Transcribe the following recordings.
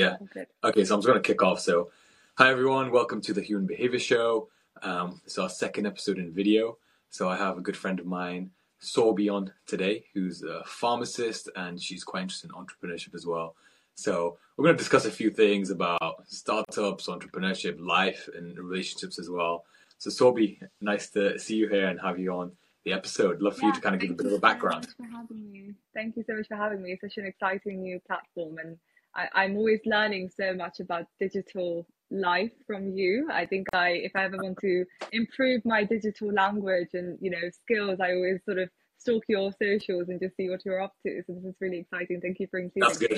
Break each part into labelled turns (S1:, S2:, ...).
S1: Yeah.
S2: Okay.
S1: Okay, so I'm just going to kick off. So, hi everyone, welcome to the Human Behavior Show. Um, it's our second episode in video. So, I have a good friend of mine, Sorby, on today, who's a pharmacist and she's quite interested in entrepreneurship as well. So, we're going to discuss a few things about startups, entrepreneurship, life, and relationships as well. So, Sorby, nice to see you here and have you on the episode. Love for you to kind of give a bit of a
S2: so
S1: background.
S2: much for having me. Thank you so much for having me. It's such an exciting new platform, and I, I'm always learning so much about digital life from you. I think I, if I ever want to improve my digital language and you know skills, I always sort of stalk your socials and just see what you're up to. So this is really exciting. Thank you for including
S1: That's
S2: me.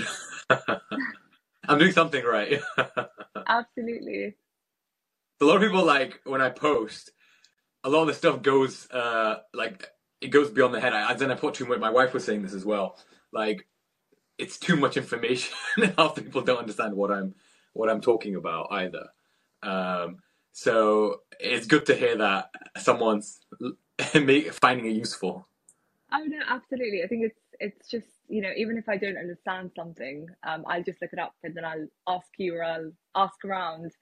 S1: good. I'm doing something right.
S2: Absolutely.
S1: a lot of people like when I post, a lot of the stuff goes uh like it goes beyond the head. I, then I put too much. My wife was saying this as well. Like it's too much information. Half the people don't understand what I'm what I'm talking about either. Um, so it's good to hear that someone's finding it useful.
S2: Oh no, absolutely. I think it's it's just you know even if I don't understand something, um, I'll just look it up and then I'll ask you or I'll ask around.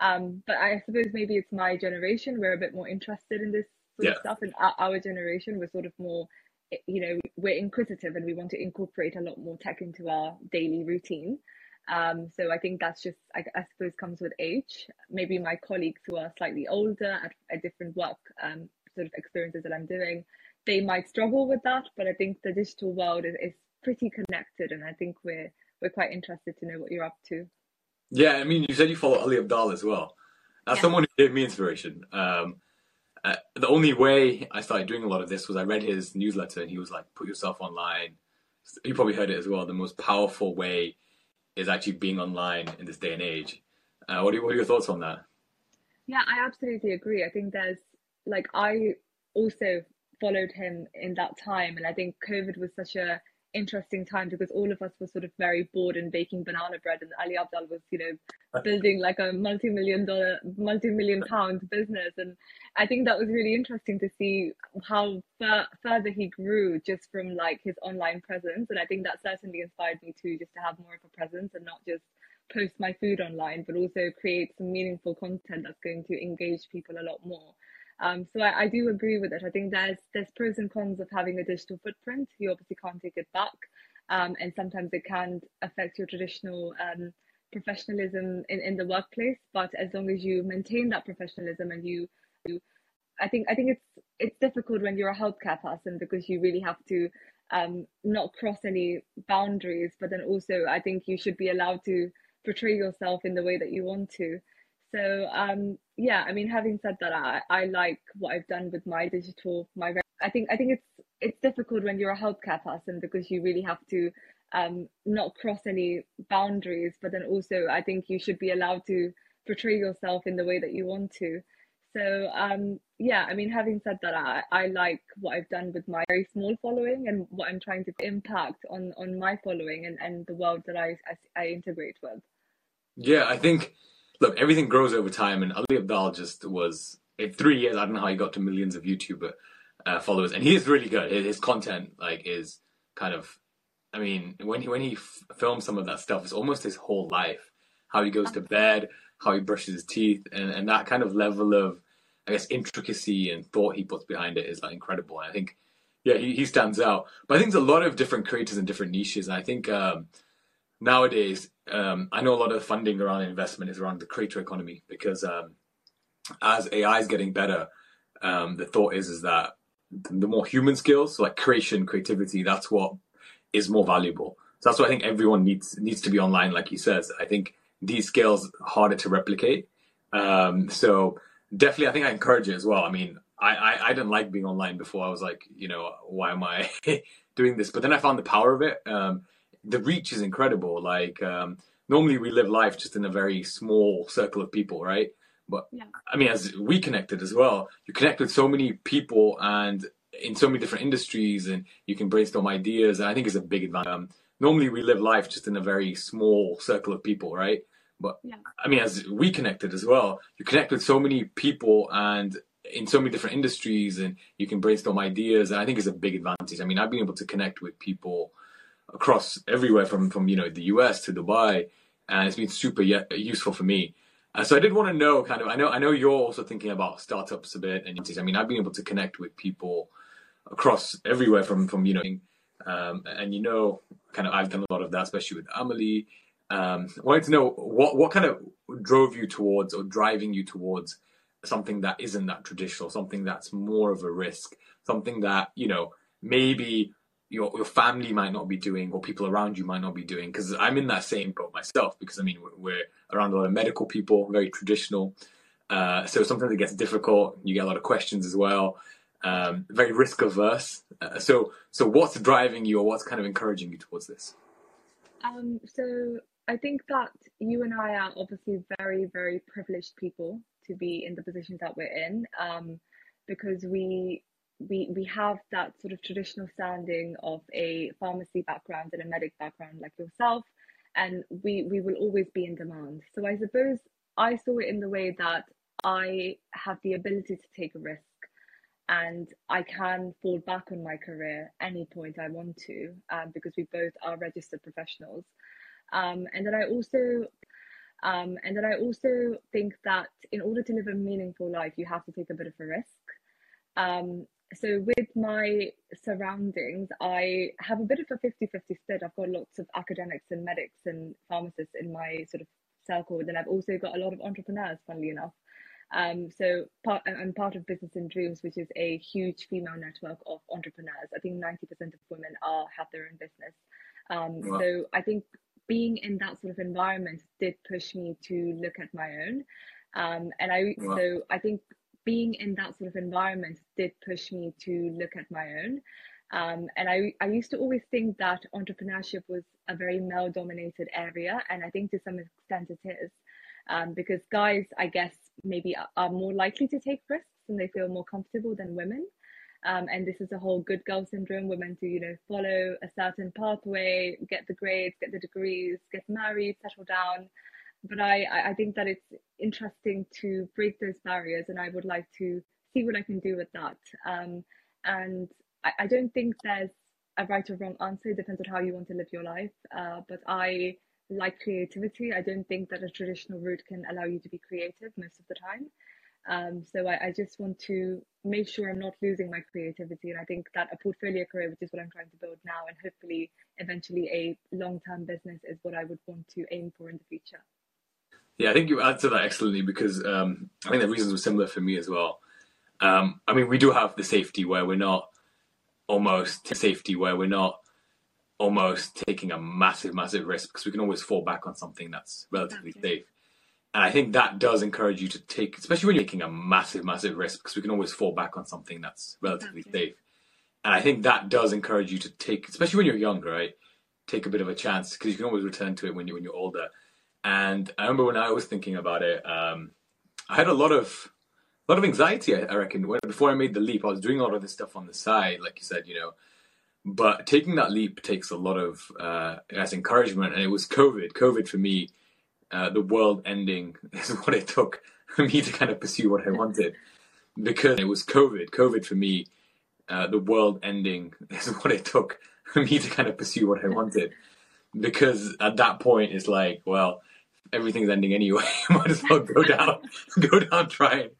S2: Um, but I suppose maybe it's my generation. We're a bit more interested in this sort
S1: Yeah.
S2: of stuff, and our, our generation we're sort of more, you know, we're inquisitive and we want to incorporate a lot more tech into our daily routine. Um, so I think that's just I, I suppose comes with age. Maybe my colleagues who are slightly older at, at different work um, sort of experiences that I'm doing they might struggle with that, but I think the digital world is, is pretty connected, and I think we're we're quite interested to know what you're up to.
S1: Yeah, I mean, you said you follow Ali Abdaal as well. As
S2: Yeah.
S1: someone who gave me inspiration, um, uh, the only way I started doing a lot of this was I read his newsletter, and he was like, "Put yourself online." You probably heard it as well. The most powerful way is actually being online in this day and age. Uh, what, are, what are your thoughts on that?
S2: Yeah, I absolutely agree. I think there's like I also followed him in that time, and I think COVID was such a interesting time because all of us were sort of very bored and baking banana bread, and Ali Abdaal was, you know, building like a multi-million dollar, multi-million pound business, and I think that was really interesting to see how fur- further he grew just from like his online presence, and I think that certainly inspired me too, just to have more of a presence and not just post my food online, but also create some meaningful content that's going to engage people a lot more. Um, so I, I do agree with it. I think there's there's pros and cons of having a digital footprint. You obviously can't take it back, um, and sometimes it can affect your traditional um, professionalism in, in the workplace. But as long as you maintain that professionalism and you, you I think I think it's it's difficult when you're a healthcare person because you really have to um, not cross any boundaries. But then also, I think you should be allowed to portray yourself in the way that you want to. So um, yeah, I mean, having said that, I, I like what I've done with my digital. My I think I think it's it's difficult when you're a healthcare person because you really have to um, not cross any boundaries. But then also, I think you should be allowed to portray yourself in the way that you want to. So um, yeah, I mean, having said that, I, I like what I've done with my very small following and what I'm trying to impact on on my following and, and the world that I, I I integrate with.
S1: Yeah, I think look, everything grows over time, and Ali Abdaal just was in three years. I don't know how he got to millions of YouTube uh, followers, and he is really good. His, content like is kind of, I mean, when he when he f- films some of that stuff, it's almost his whole life. How he goes to bed, how he brushes his teeth, and, and that kind of level of, I guess, intricacy and thought he puts behind it is like incredible. And I think, yeah, he, he stands out. But I think there's a lot of different creators and different niches, and I think. Um, nowadays, um, I know a lot of funding around investment is around the creator economy because um, as AI is getting better, um, the thought is is that the more human skills, so like creation, creativity, that's what is more valuable. So that's why I think everyone needs needs to be online, like he says. I think these skills harder to replicate. Um, so definitely, I think I encourage it as well. I mean, I, I, I didn't like being online before. I was like, you know, why am I doing this? But then I found the power of it. The reach is incredible. Like um, normally we live life just in a very small circle of people, right? But
S2: Yeah.
S1: I mean, as we connected as well, you connect with so many people and in so many different industries, and you can brainstorm ideas. And I think it's a big advantage. Um, normally we live life just in a very small circle of people, right? But
S2: Yeah.
S1: I mean, as we connected as well, you connect with so many people and in so many different industries, and you can brainstorm ideas. And I think it's a big advantage. I mean, I've been able to connect with people across everywhere from from you know the US to Dubai, and it's been super useful for me. Uh, so I did want to know, kind of, I know, I know you're also thinking about startups a bit, and I mean, I've been able to connect with people across everywhere from from you know, um, and you know, kind of, I've done a lot of that, especially with Amelie. Um, I wanted to know what what kind of drove you towards or driving you towards something that isn't that traditional, something that's more of a risk, something that you know maybe your your family might not be doing or people around you might not be doing. Because I'm in that same boat myself. Because I mean we're around a lot of medical people, very traditional. Uh, so sometimes it gets difficult. You get a lot of questions as well. Um, very risk averse. Uh, so so what's driving you, or what's kind of encouraging you towards this?
S2: Um, so I think that you and I are obviously very, very privileged people to be in the positions that we're in, um, because we we we have that sort of traditional standing of a pharmacy background and a medic background like yourself, and we we will always be in demand. So I suppose I saw it in the way that I have the ability to take a risk and I can fall back on my career any point I want to um, because we both are registered professionals. Um, and then I also um, and then I also think that in order to live a meaningful life, you have to take a bit of a risk. Um, so with my surroundings, I have a bit of a 50-50 split. I've got lots of academics and medics and pharmacists in my sort of circle. and Then I've also got a lot of entrepreneurs, funnily enough. Um, so part, I'm part of Business and Dreams, which is a huge female network of entrepreneurs. I think 90% of women are have their own business. Um, wow. So I think being in that sort of environment did push me to look at my own. Um, and I wow. so I think being in that sort of environment did push me to look at my own. Um, and I, I used to always think that entrepreneurship was a very male dominated area. And I think to some extent it is. Um, because guys, I guess, maybe are, more likely to take risks and they feel more comfortable than women. Um, and this is a whole good girl syndrome. Meant to, you know, follow a certain pathway, get the grades, get the degrees, get married, settle down but I, I think that it's interesting to break those barriers and I would like to see what I can do with that. Um, and I, I don't think there's a right or wrong answer. It depends on how you want to live your life. Uh, but I like creativity. I don't think that a traditional route can allow you to be creative most of the time. Um, so I, I, just want to make sure I'm not losing my creativity. And I think that a portfolio career, which is what I'm trying to build now, and hopefully eventually a long term business, is what I would want to aim for in the future.
S1: Yeah, I think you answered that excellently because um, I think the reasons were similar for me as well. Um, I mean, we do have the safety where we're not almost safety where we're not almost taking a massive, massive risk because we can always fall back on something that's relatively okay. safe. And I think that does encourage you to take, especially when you're taking a massive, massive risk, because we can always fall back on something that's relatively okay. safe. And I think that does encourage you to take, especially when you're younger, right? Take a bit of a chance because you can always return to it when you when you're older. And I remember when I was thinking about it, um, I had a lot of a lot of anxiety. I, I reckon when, before I made the leap, I was doing a lot of this stuff on the side, like you said, you know. But taking that leap takes a lot of uh, as encouragement, and it was COVID. COVID for me, uh, the world ending is what it took for me to kind of pursue what I wanted, because it was COVID. COVID for me, uh, the world ending is what it took for me to kind of pursue what I wanted, because at that point it's like, well, everything's ending anyway. Might as well go down, go down trying.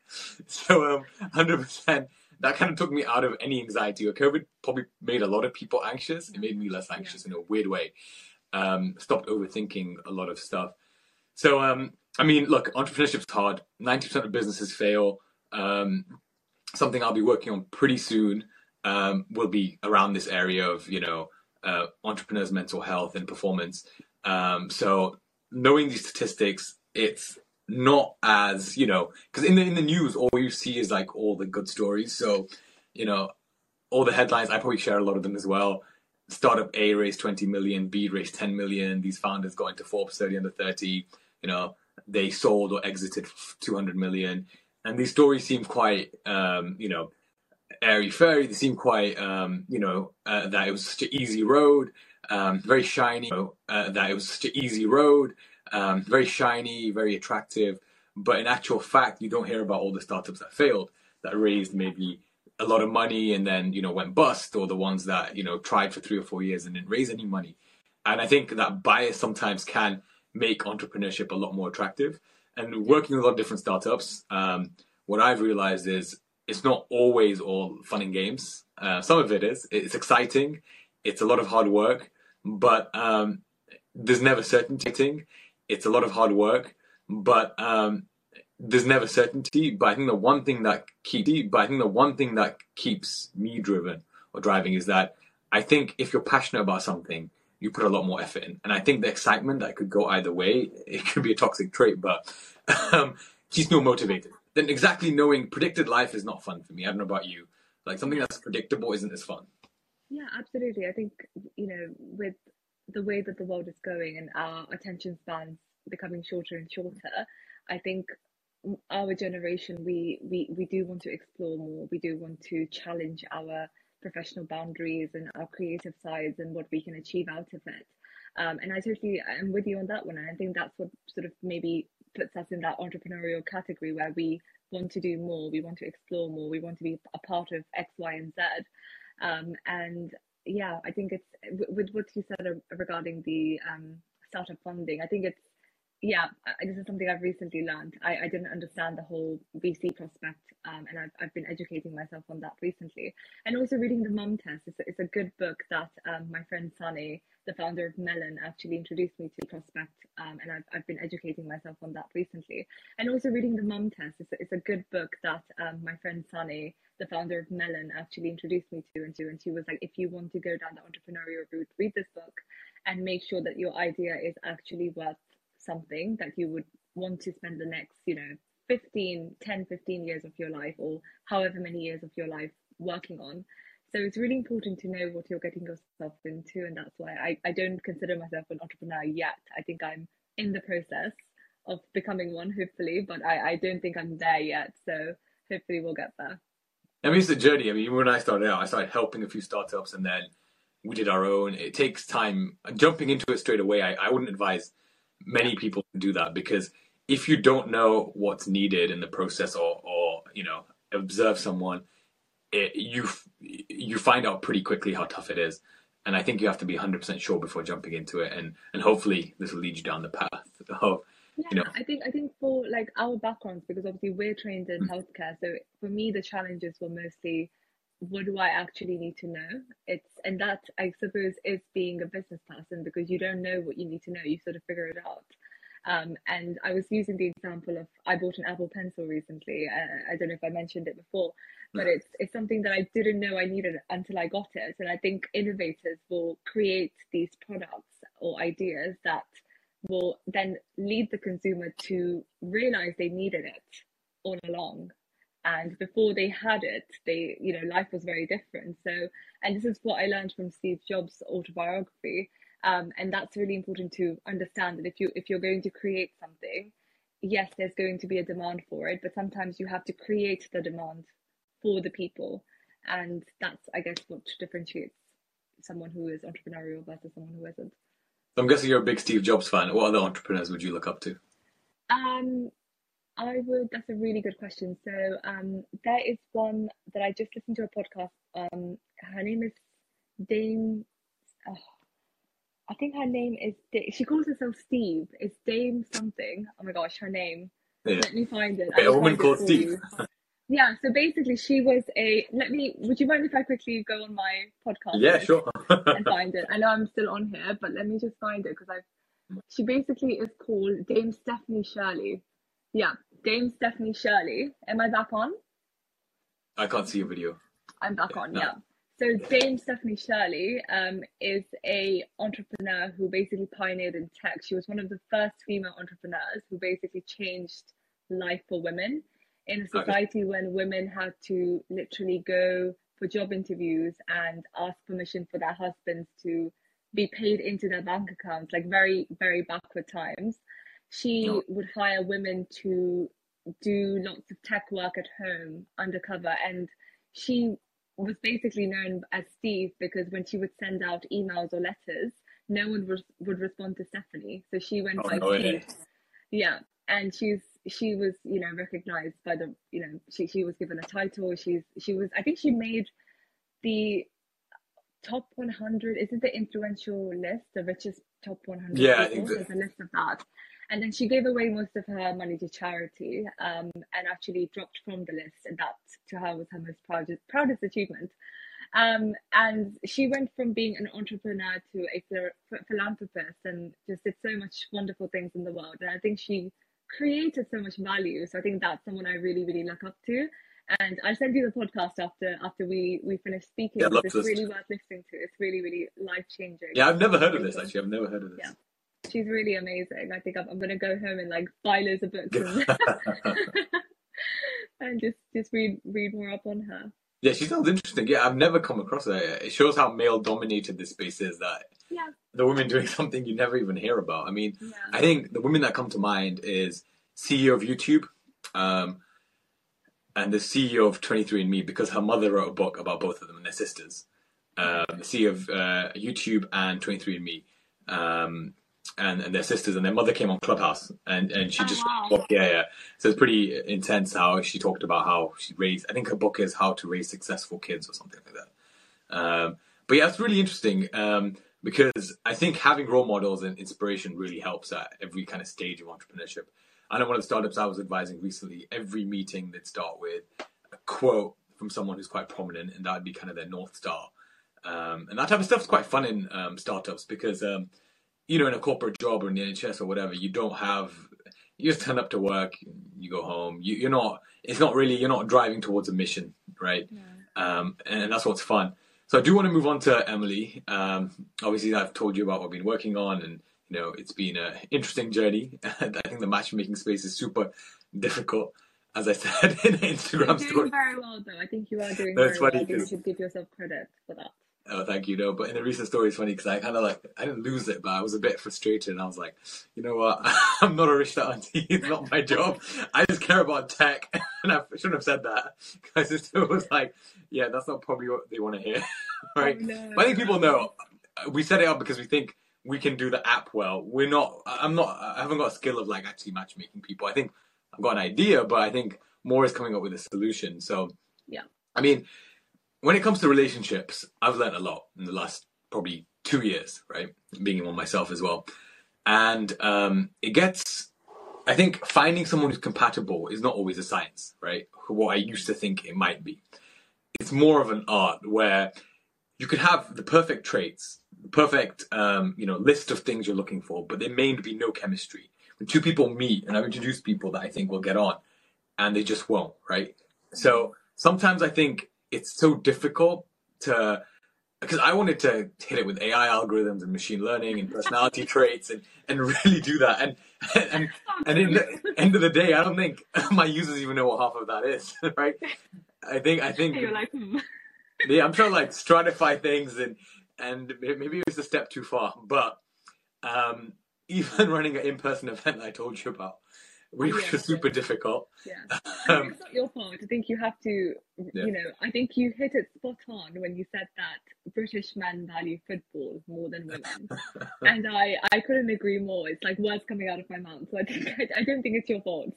S1: So, um, hundred percent. That kind of took me out of any anxiety. COVID probably made a lot of people anxious. It made me less anxious yeah. in a weird way. Um, stopped overthinking a lot of stuff. So, um, I mean, look, entrepreneurship's hard. Ninety percent of businesses fail. Um, something I'll be working on pretty soon um, will be around this area of you know uh, entrepreneurs' mental health and performance. Um, so knowing these statistics, it's not as you know because in the in the news all you see is like all the good stories. So you know all the headlines. I probably share a lot of them as well. Startup A raised 20 million, B raised 10 million. These founders got into Forbes 30 under 30. You know, they sold or exited 200 million. And these stories seem quite, um, you know, airy fairy. They seem quite, um, you know, uh, that it was such an easy road um, very shiny. Uh, that it was such an easy road, um, very shiny, very attractive. But in actual fact, you don't hear about all the startups that failed, that raised maybe a lot of money and then you know went bust, or the ones that you know tried for three or four years and didn't raise any money. And I think that bias sometimes can make entrepreneurship a lot more attractive. And working with a lot of different startups, um, what I've realized is it's not always all fun and games. Uh, some of it is. It's exciting. It's a lot of hard work, but um, there's never certainty. It's a lot of hard work, but um, there's never certainty. But I think the one thing that keeps, but I think the one thing that keeps me driven or driving is that I think if you're passionate about something, you put a lot more effort in. And I think the excitement that could go either way, it could be a toxic trait, but um, keeps me motivated. Then exactly knowing predicted life is not fun for me. I don't know about you. Like something that's predictable isn't as fun.
S2: Yeah, absolutely. I think, you know, with the way that the world is going and our attention spans becoming shorter and shorter, I think our generation we we we do want to explore more. We do want to challenge our professional boundaries and our creative sides and what we can achieve out of it. Um, and I totally am with you on that one. And I think that's what sort of maybe puts us in that entrepreneurial category where we want to do more, we want to explore more, we want to be a part of X, Y, and Z. Um, and yeah, I think it's with what you said regarding the um, startup funding. I think it's yeah, this is something I've recently learned. I, I didn't understand the whole VC prospect, um, and I've, I've been educating myself on that recently. And also reading the Mum Test. It's a, it's a good book that um, my friend Sunny, the founder of Melon, actually introduced me to prospect, um, and I've, I've been educating myself on that recently. And also reading the Mum Test. It's a, it's a good book that um, my friend Sunny, the founder of Melon, actually introduced me to, and to, and she was like, if you want to go down the entrepreneurial route, read this book and make sure that your idea is actually worth something that you would want to spend the next, you know, 15, 10, 15 years of your life or however many years of your life working on. So it's really important to know what you're getting yourself into. And that's why I, I don't consider myself an entrepreneur yet. I think I'm in the process of becoming one, hopefully, but I, I don't think I'm there yet. So hopefully we'll get there.
S1: I mean, it's a journey. I mean, when I started out, I started helping a few startups and then we did our own. It takes time. Jumping into it straight away, I, I wouldn't advise many people do that because if you don't know what's needed in the process or, or you know observe someone it, you you find out pretty quickly how tough it is. And i think you have to be 100% sure before jumping into it. And and hopefully this will lead you down the path of
S2: yeah, you know. I think i think for like our backgrounds because obviously we're trained in mm-hmm. healthcare. So for me the challenges were mostly what do I actually need to know? It's and that I suppose is being a business person because you don't know what you need to know. You sort of figure it out. Um, and I was using the example of I bought an Apple Pencil recently. Uh, I don't know if I mentioned it before, but it's it's something that I didn't know I needed until I got it. And I think innovators will create these products or ideas that will then lead the consumer to realize they needed it all along and before they had it they you know life was very different. So and this is what i learned from steve jobs autobiography. Um, and that's really important to understand that if you if you're going to create something yes there's going to be a demand for it but sometimes you have to create the demand for the people. And that's i guess what differentiates someone who is entrepreneurial versus someone who isn't.
S1: So i'm guessing you're a big steve jobs fan. What other entrepreneurs would you look up to?
S2: Um I would. That's a really good question. So um, there is one that I just listened to a podcast. Um, her name is Dame. Oh, I think her name is. she calls herself Steve. It's Dame something. Oh my gosh, her name. Yeah. Let me find it.
S1: a woman called Steve.
S2: yeah. So basically, she was a. Let me. Would you mind if I quickly go on my podcast?
S1: Yeah, sure.
S2: and find it. I know I'm still on here, but let me just find it because I've. She basically is called Dame Stephanie Shirley. Yeah, Dame Stephanie Shirley. Am I back on?
S1: I can't see your video.
S2: I'm back on, no. yeah. So Dame Stephanie Shirley um, is a entrepreneur who basically pioneered in tech. She was one of the first female entrepreneurs who basically changed life for women in a society okay. when women had to literally go for job interviews and ask permission for their husbands to be paid into their bank accounts, like very, very backward times she no. would hire women to do lots of tech work at home undercover and she was basically known as Steve because when she would send out emails or letters, no one was, would respond to Stephanie. So she went oh, by no Steve. Yeah. And she's she was, you know, recognized by the you know, she she was given a title. She's she was I think she made the top 100 is it the influential list the richest top 100
S1: Yeah, I
S2: people there's a list of that and then she gave away most of her money to charity um, and actually dropped from the list and that to her was her most proudest, proudest achievement um, and she went from being an entrepreneur to a phil- philanthropist and just did so much wonderful things in the world and i think she created so much value so i think that's someone i really really look up to and I'll send you the podcast after after we we finish speaking.
S1: Yeah,
S2: it's
S1: listen
S2: really worth listening to. It's really really life changing.
S1: Yeah, I've never heard of this actually. I've never heard of this.
S2: Yeah. She's really amazing. I think I'm, I'm gonna go home and like buy loads of books and, and just just read read more up on her.
S1: Yeah, she sounds interesting. Yeah, I've never come across her. It shows how male dominated this space is that
S2: Yeah.
S1: the women doing something you never even hear about. I mean,
S2: Yeah.
S1: I think the women that come to mind is CEO of YouTube, um, and the CEO of 23andMe because her mother wrote a book about both of them and their sisters. Um, the CEO of uh, YouTube and 23andMe, um, and, and their sisters, and their mother came on Clubhouse, and, and she
S2: Oh,
S1: just
S2: wow.
S1: yeah yeah. So it's pretty intense how she talked about how she raised. I think her book is How to Raise Successful Kids or something like that. Um, but yeah, it's really interesting um, because I think having role models and inspiration really helps at every kind of stage of entrepreneurship. I know one of the startups I was advising recently, every meeting they'd start with a quote from someone who's quite prominent, and that would be kind of their north star. Um, and that type of stuff is quite fun in um, startups because, um, you know, in a corporate job or in the NHS or whatever, you don't have, you just turn up to work, you go home. You, you're not, it's not really, you're not driving towards a mission, right? um, and that's what's fun. So I do want to move on to Emily. Um, obviously, I've told you about what I've been working on, and you know it's been an interesting journey. I think the matchmaking space is super difficult, as I said in the Instagram story.
S2: You're doing
S1: story.
S2: very well though. I think you are doing
S1: That's
S2: very well.
S1: funny
S2: I think you should give yourself credit for that.
S1: Oh, thank you. No, but in the recent story, it's funny because I kind of like I didn't lose it, but I was a bit frustrated, and I was like, you know what? I'm not a rich auntie. It's not my job. I just care about tech, and I shouldn't have said that because it was like, yeah, that's not probably what they want to hear, right?
S2: Oh, no.
S1: But I think people know we set it up because we think we can do the app well. We're not. I'm not. I haven't got a skill of like actually matchmaking people. I think I've got an idea, but I think more is coming up with a solution. So
S2: Yeah.
S1: I mean, when it comes to relationships, I've learned a lot in the last probably two years, right? Being in one myself as well, and um, it gets. I think finding someone who's compatible is not always a science, right? What I used to think it might be. It's more of an art where you could have the perfect traits, the perfect um, you know list of things you're looking for, but there may be no chemistry. When two people meet, and I've introduced people that I think will get on, and they just won't, right? So sometimes I think it's so difficult to because I wanted to hit it with AI algorithms and machine learning and personality traits and, and really do that. And and and in the end of the day, I don't think my users even know what half of that is, right? I think I think
S2: like, hmm.
S1: yeah, I'm trying to like stratify things and and maybe it was a step too far, but um, even running an in-person event I told you about, which
S2: Yeah.
S1: was super difficult.
S2: Yeah. I
S1: Um,
S2: think it's not your fault. I think you have to,
S1: Yeah.
S2: you know, I think you hit it spot on when you said that British men value football more than women. and I, I couldn't agree more. It's like words coming out of my mouth. So I think I, I don't think it's your fault.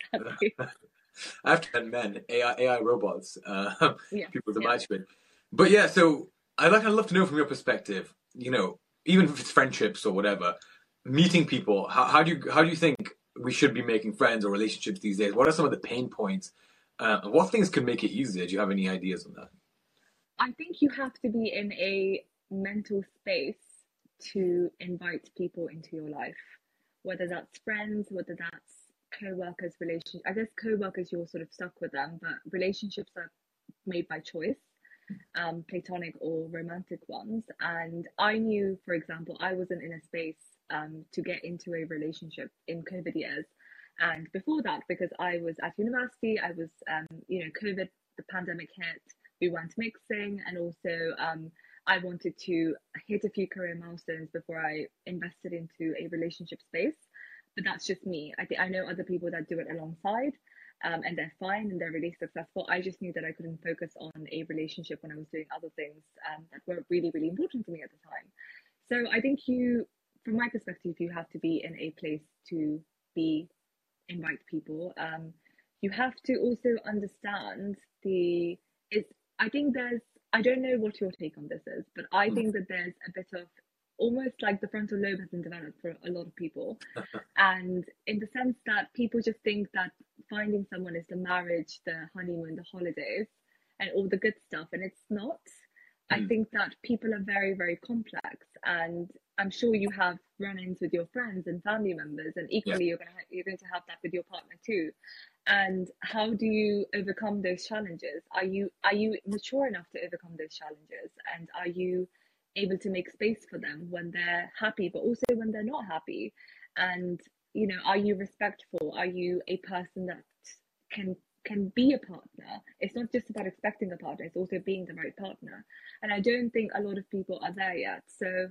S1: I have to men, AI, AI robots, uh,
S2: Yeah.
S1: people to
S2: Yeah.
S1: match with. But yeah, so I like. I'd love to know from your perspective. You know, even if it's friendships or whatever, meeting people. How, how do you how do you think we should be making friends or relationships these days? What are some of the pain points? Uh, what things could make it easier? Do you have any ideas on that?
S2: I think you have to be in a mental space to invite people into your life, whether that's friends, whether that's co-workers, relationships. I guess co-workers you're sort of stuck with them, but relationships are made by choice, um, platonic or romantic ones. And I knew, for example, I wasn't in a space um, to get into a relationship in COVID years. And before that, because I was at university, I was, um, you know, COVID, the pandemic hit, we weren't mixing, and also um, I wanted to hit a few career milestones before I invested into a relationship space. But that's just me. I think I know other people that do it alongside, um, and they're fine and they're really successful. I just knew that I couldn't focus on a relationship when I was doing other things um, that were really, really important to me at the time. So I think you, from my perspective, you have to be in a place to be invite people. Um, you have to also understand the. It's. I think there's I don't know what your take on this is, but I mm. think that there's a bit of almost like the frontal lobe has been developed for a lot of people. and in the sense that people just think that finding someone is the marriage, the honeymoon, the holidays, and all the good stuff. And it's not. Mm. I hmm. think that people are very, very complex. And I'm sure you have run ins with your friends and family members, and equally yeah. you're gonna ha- you're going to have that with your partner too. And how do you overcome those challenges? Are you are you mature enough to overcome those challenges? And are you able to make space for them when they're happy, but also when they're not happy? And you know, are you respectful? Are you a person that can can be a partner? It's not just about expecting a partner; it's also being the right partner. And I don't think a lot of people are there yet. So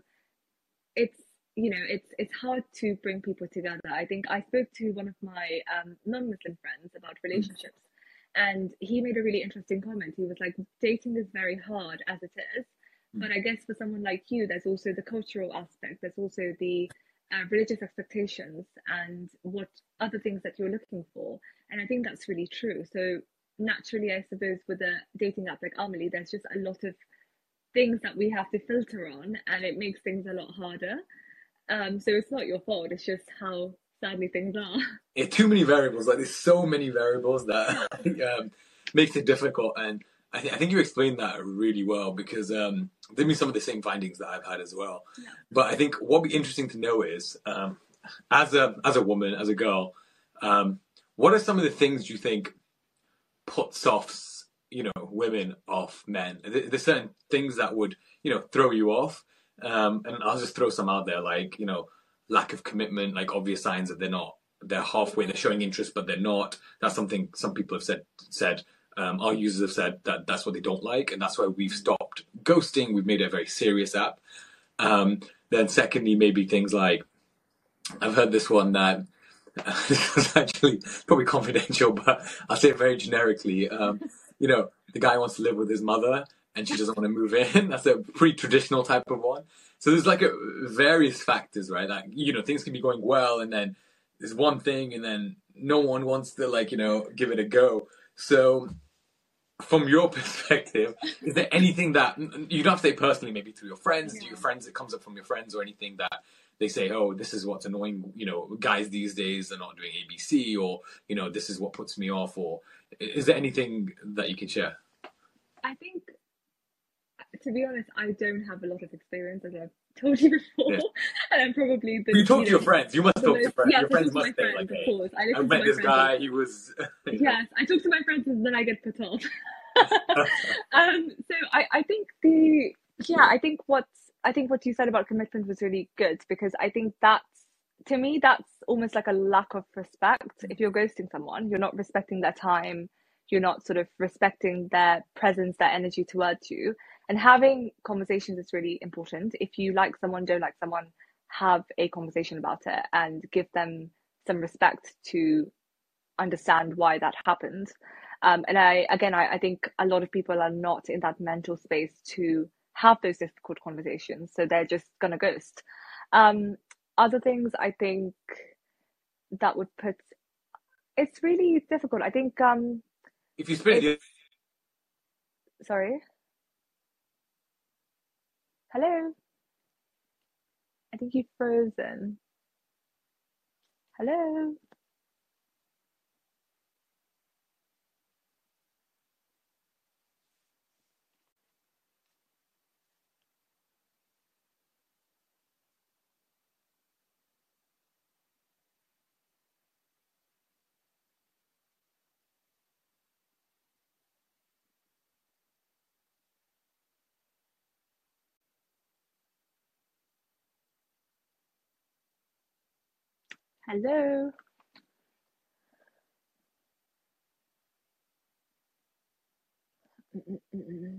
S2: it's you know it's it's hard to bring people together i think i spoke to one of my um, non-muslim friends about mm. relationships and he made a really interesting comment he was like dating is very hard as it is mm. but i guess for someone like you there's also the cultural aspect there's also the uh, religious expectations and what other things that you're looking for. And i think that's really true. So naturally i suppose with a dating app like Amelie there's just a lot of things that we have to filter on and it makes things a lot harder. Um so it's not your fault. It's just how sadly things are.
S1: Yeah too many variables. Like there's so many variables that um, makes it difficult. And I, th- I, think you explained that really well because um, there been some of the same findings that I've had as well. Yeah. But I think what would be interesting to know is, um, as a as a woman, as a girl, um, what are some of the things you think puts off you know women off men. There's certain things that would you know throw you off, um, and I'll just throw some out there like you know lack of commitment, like obvious signs that they're not they're halfway, they're showing interest but they're not. That's something some people have said said. Um, our users have said that that's what they don't like, and that's why we've stopped ghosting. We've made it a very serious app. Um, then, secondly, maybe things like I've heard this one that this is actually probably confidential, but I'll say it very generically. Um, you know, the guy wants to live with his mother and she doesn't want to move in. That's a pretty traditional type of one. So there's like a, various factors, right? Like, you know, things can be going well and then there's one thing and then no one wants to like, you know, give it a go. So from your perspective, is there anything that you don't have to say personally, maybe through your friends, yeah. your friends, it comes up from your friends or anything that they say, oh, this is what's annoying, you know, guys these days, they're not doing ABC, or, you know, this is what puts me off, or is there anything that you can share?
S2: I think, to be honest, I don't have a lot of experience, as I've told you before, and I'm probably the.
S1: You talk you to know, your friends. You must talk most, to friends. Yeah, your friends must say, friends, like, hey, of course. I, I met this guy. He was.
S2: yes, I talk to my friends, and then I get put off. um, so I, I think the yeah, I think what's I think what you said about commitment was really good because I think that's to me that's almost like a lack of respect. If you're ghosting someone, you're not respecting their time, you're not sort of respecting their presence, their energy towards you. And having conversations is really important. If you like someone, don't like someone, have a conversation about it and give them some respect to understand why that happened. Um, and I again I, I think a lot of people are not in that mental space to have those difficult conversations. So they're just gonna ghost. Um, other things I think that would put it's really difficult. I think um
S1: if you split it
S2: sorry. Hello. I think you've frozen. Hello. Hello. Mm-mm-mm.